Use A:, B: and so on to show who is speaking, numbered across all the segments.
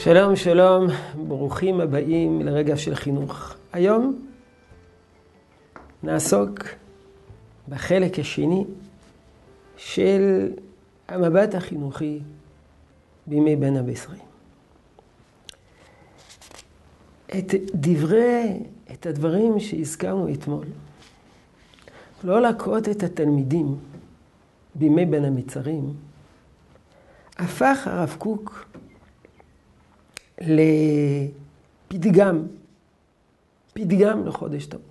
A: שלום, שלום, ברוכים הבאים לרגע של חינוך. היום נעסוק בחלק השני של המבט החינוכי בימי בין הבשרים. את דברי, את הדברים שהזכרנו אתמול, לא להכות את התלמידים בימי בין המצרים, הפך הרב קוק לפתגם, פתגם לחודש תמוז.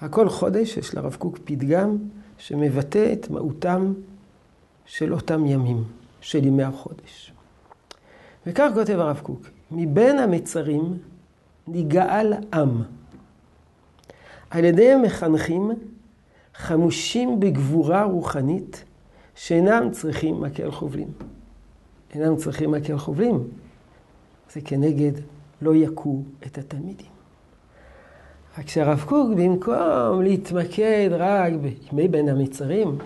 A: הכל חודש יש לרב קוק פתגם שמבטא את מהותם של אותם ימים, של ימי החודש. וכך כותב הרב קוק, מבין המצרים נגאל עם. על ידי מחנכים חמושים בגבורה רוחנית שאינם צריכים מקל חובלים. אינם צריכים מקל חובלים. זה כנגד לא יכו את התלמידים. רק שהרב קוק, במקום להתמקד רק בימי בין המצרים,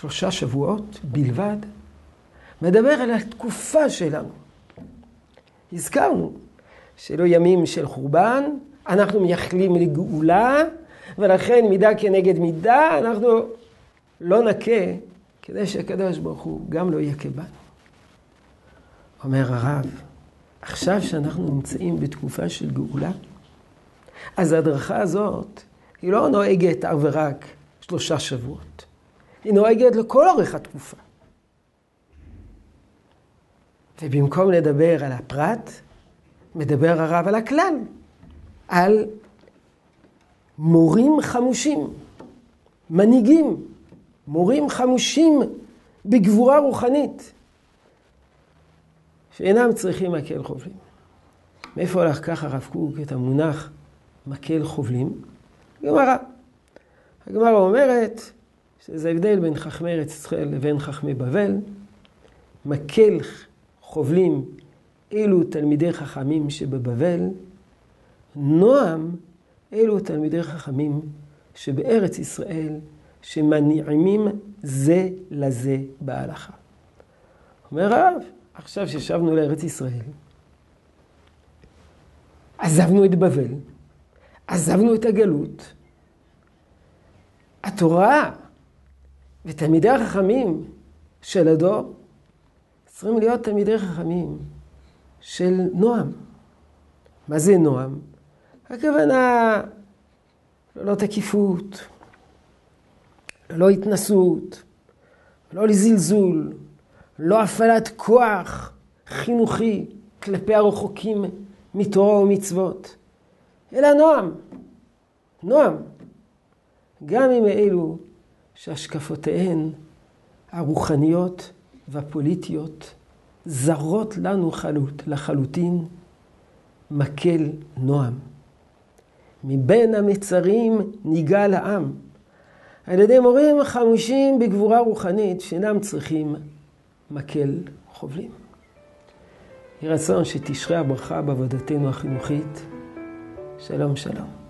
A: שלושה שבועות בלבד, מדבר על התקופה שלנו. הזכרנו שלא ימים של חורבן, אנחנו מייחלים לגאולה, ולכן מידה כנגד מידה, אנחנו לא נכה כדי שהקדוש ברוך הוא גם לא יכה בנו. אומר הרב, עכשיו שאנחנו נמצאים בתקופה של גאולה, אז ההדרכה הזאת היא לא נוהגת אך ורק שלושה שבועות, היא נוהגת לכל אורך התקופה. ובמקום לדבר על הפרט, מדבר הרב על הכלל, על מורים חמושים, מנהיגים, מורים חמושים בגבורה רוחנית, שאינם צריכים מקל חובלים. מאיפה הלך ככה הרב קוק את המונח מקל חובלים? גמרא. הגמרא אומרת שזה הבדל בין חכמי ארץ ישראל לבין חכמי בבל. מקל חובלים אלו תלמידי חכמים שבבבל, נועם אלו תלמידי חכמים שבארץ ישראל שמנעימים זה לזה בהלכה. אומר הרב, עכשיו שישבנו לארץ ישראל, עזבנו את בבל, עזבנו את הגלות, התורה ותלמידי החכמים של הדור צריכים להיות תלמידי חכמים של נועם. מה זה נועם? הכוונה לא תקיפות, לא התנסות, לא לזלזול, לא הפעלת כוח חינוכי כלפי הרחוקים מתורה ומצוות, אלא נועם, נועם, גם עם אלו שהשקפותיהן הרוחניות והפוליטיות זרות לנו חלוט, לחלוטין מקל נועם. מבין המצרים ניגל העם. על ידי מורים חמושים בגבורה רוחנית שאינם צריכים מקל חובלים. יהי רצון שתשרה הברכה בעבודתנו החינוכית. שלום שלום.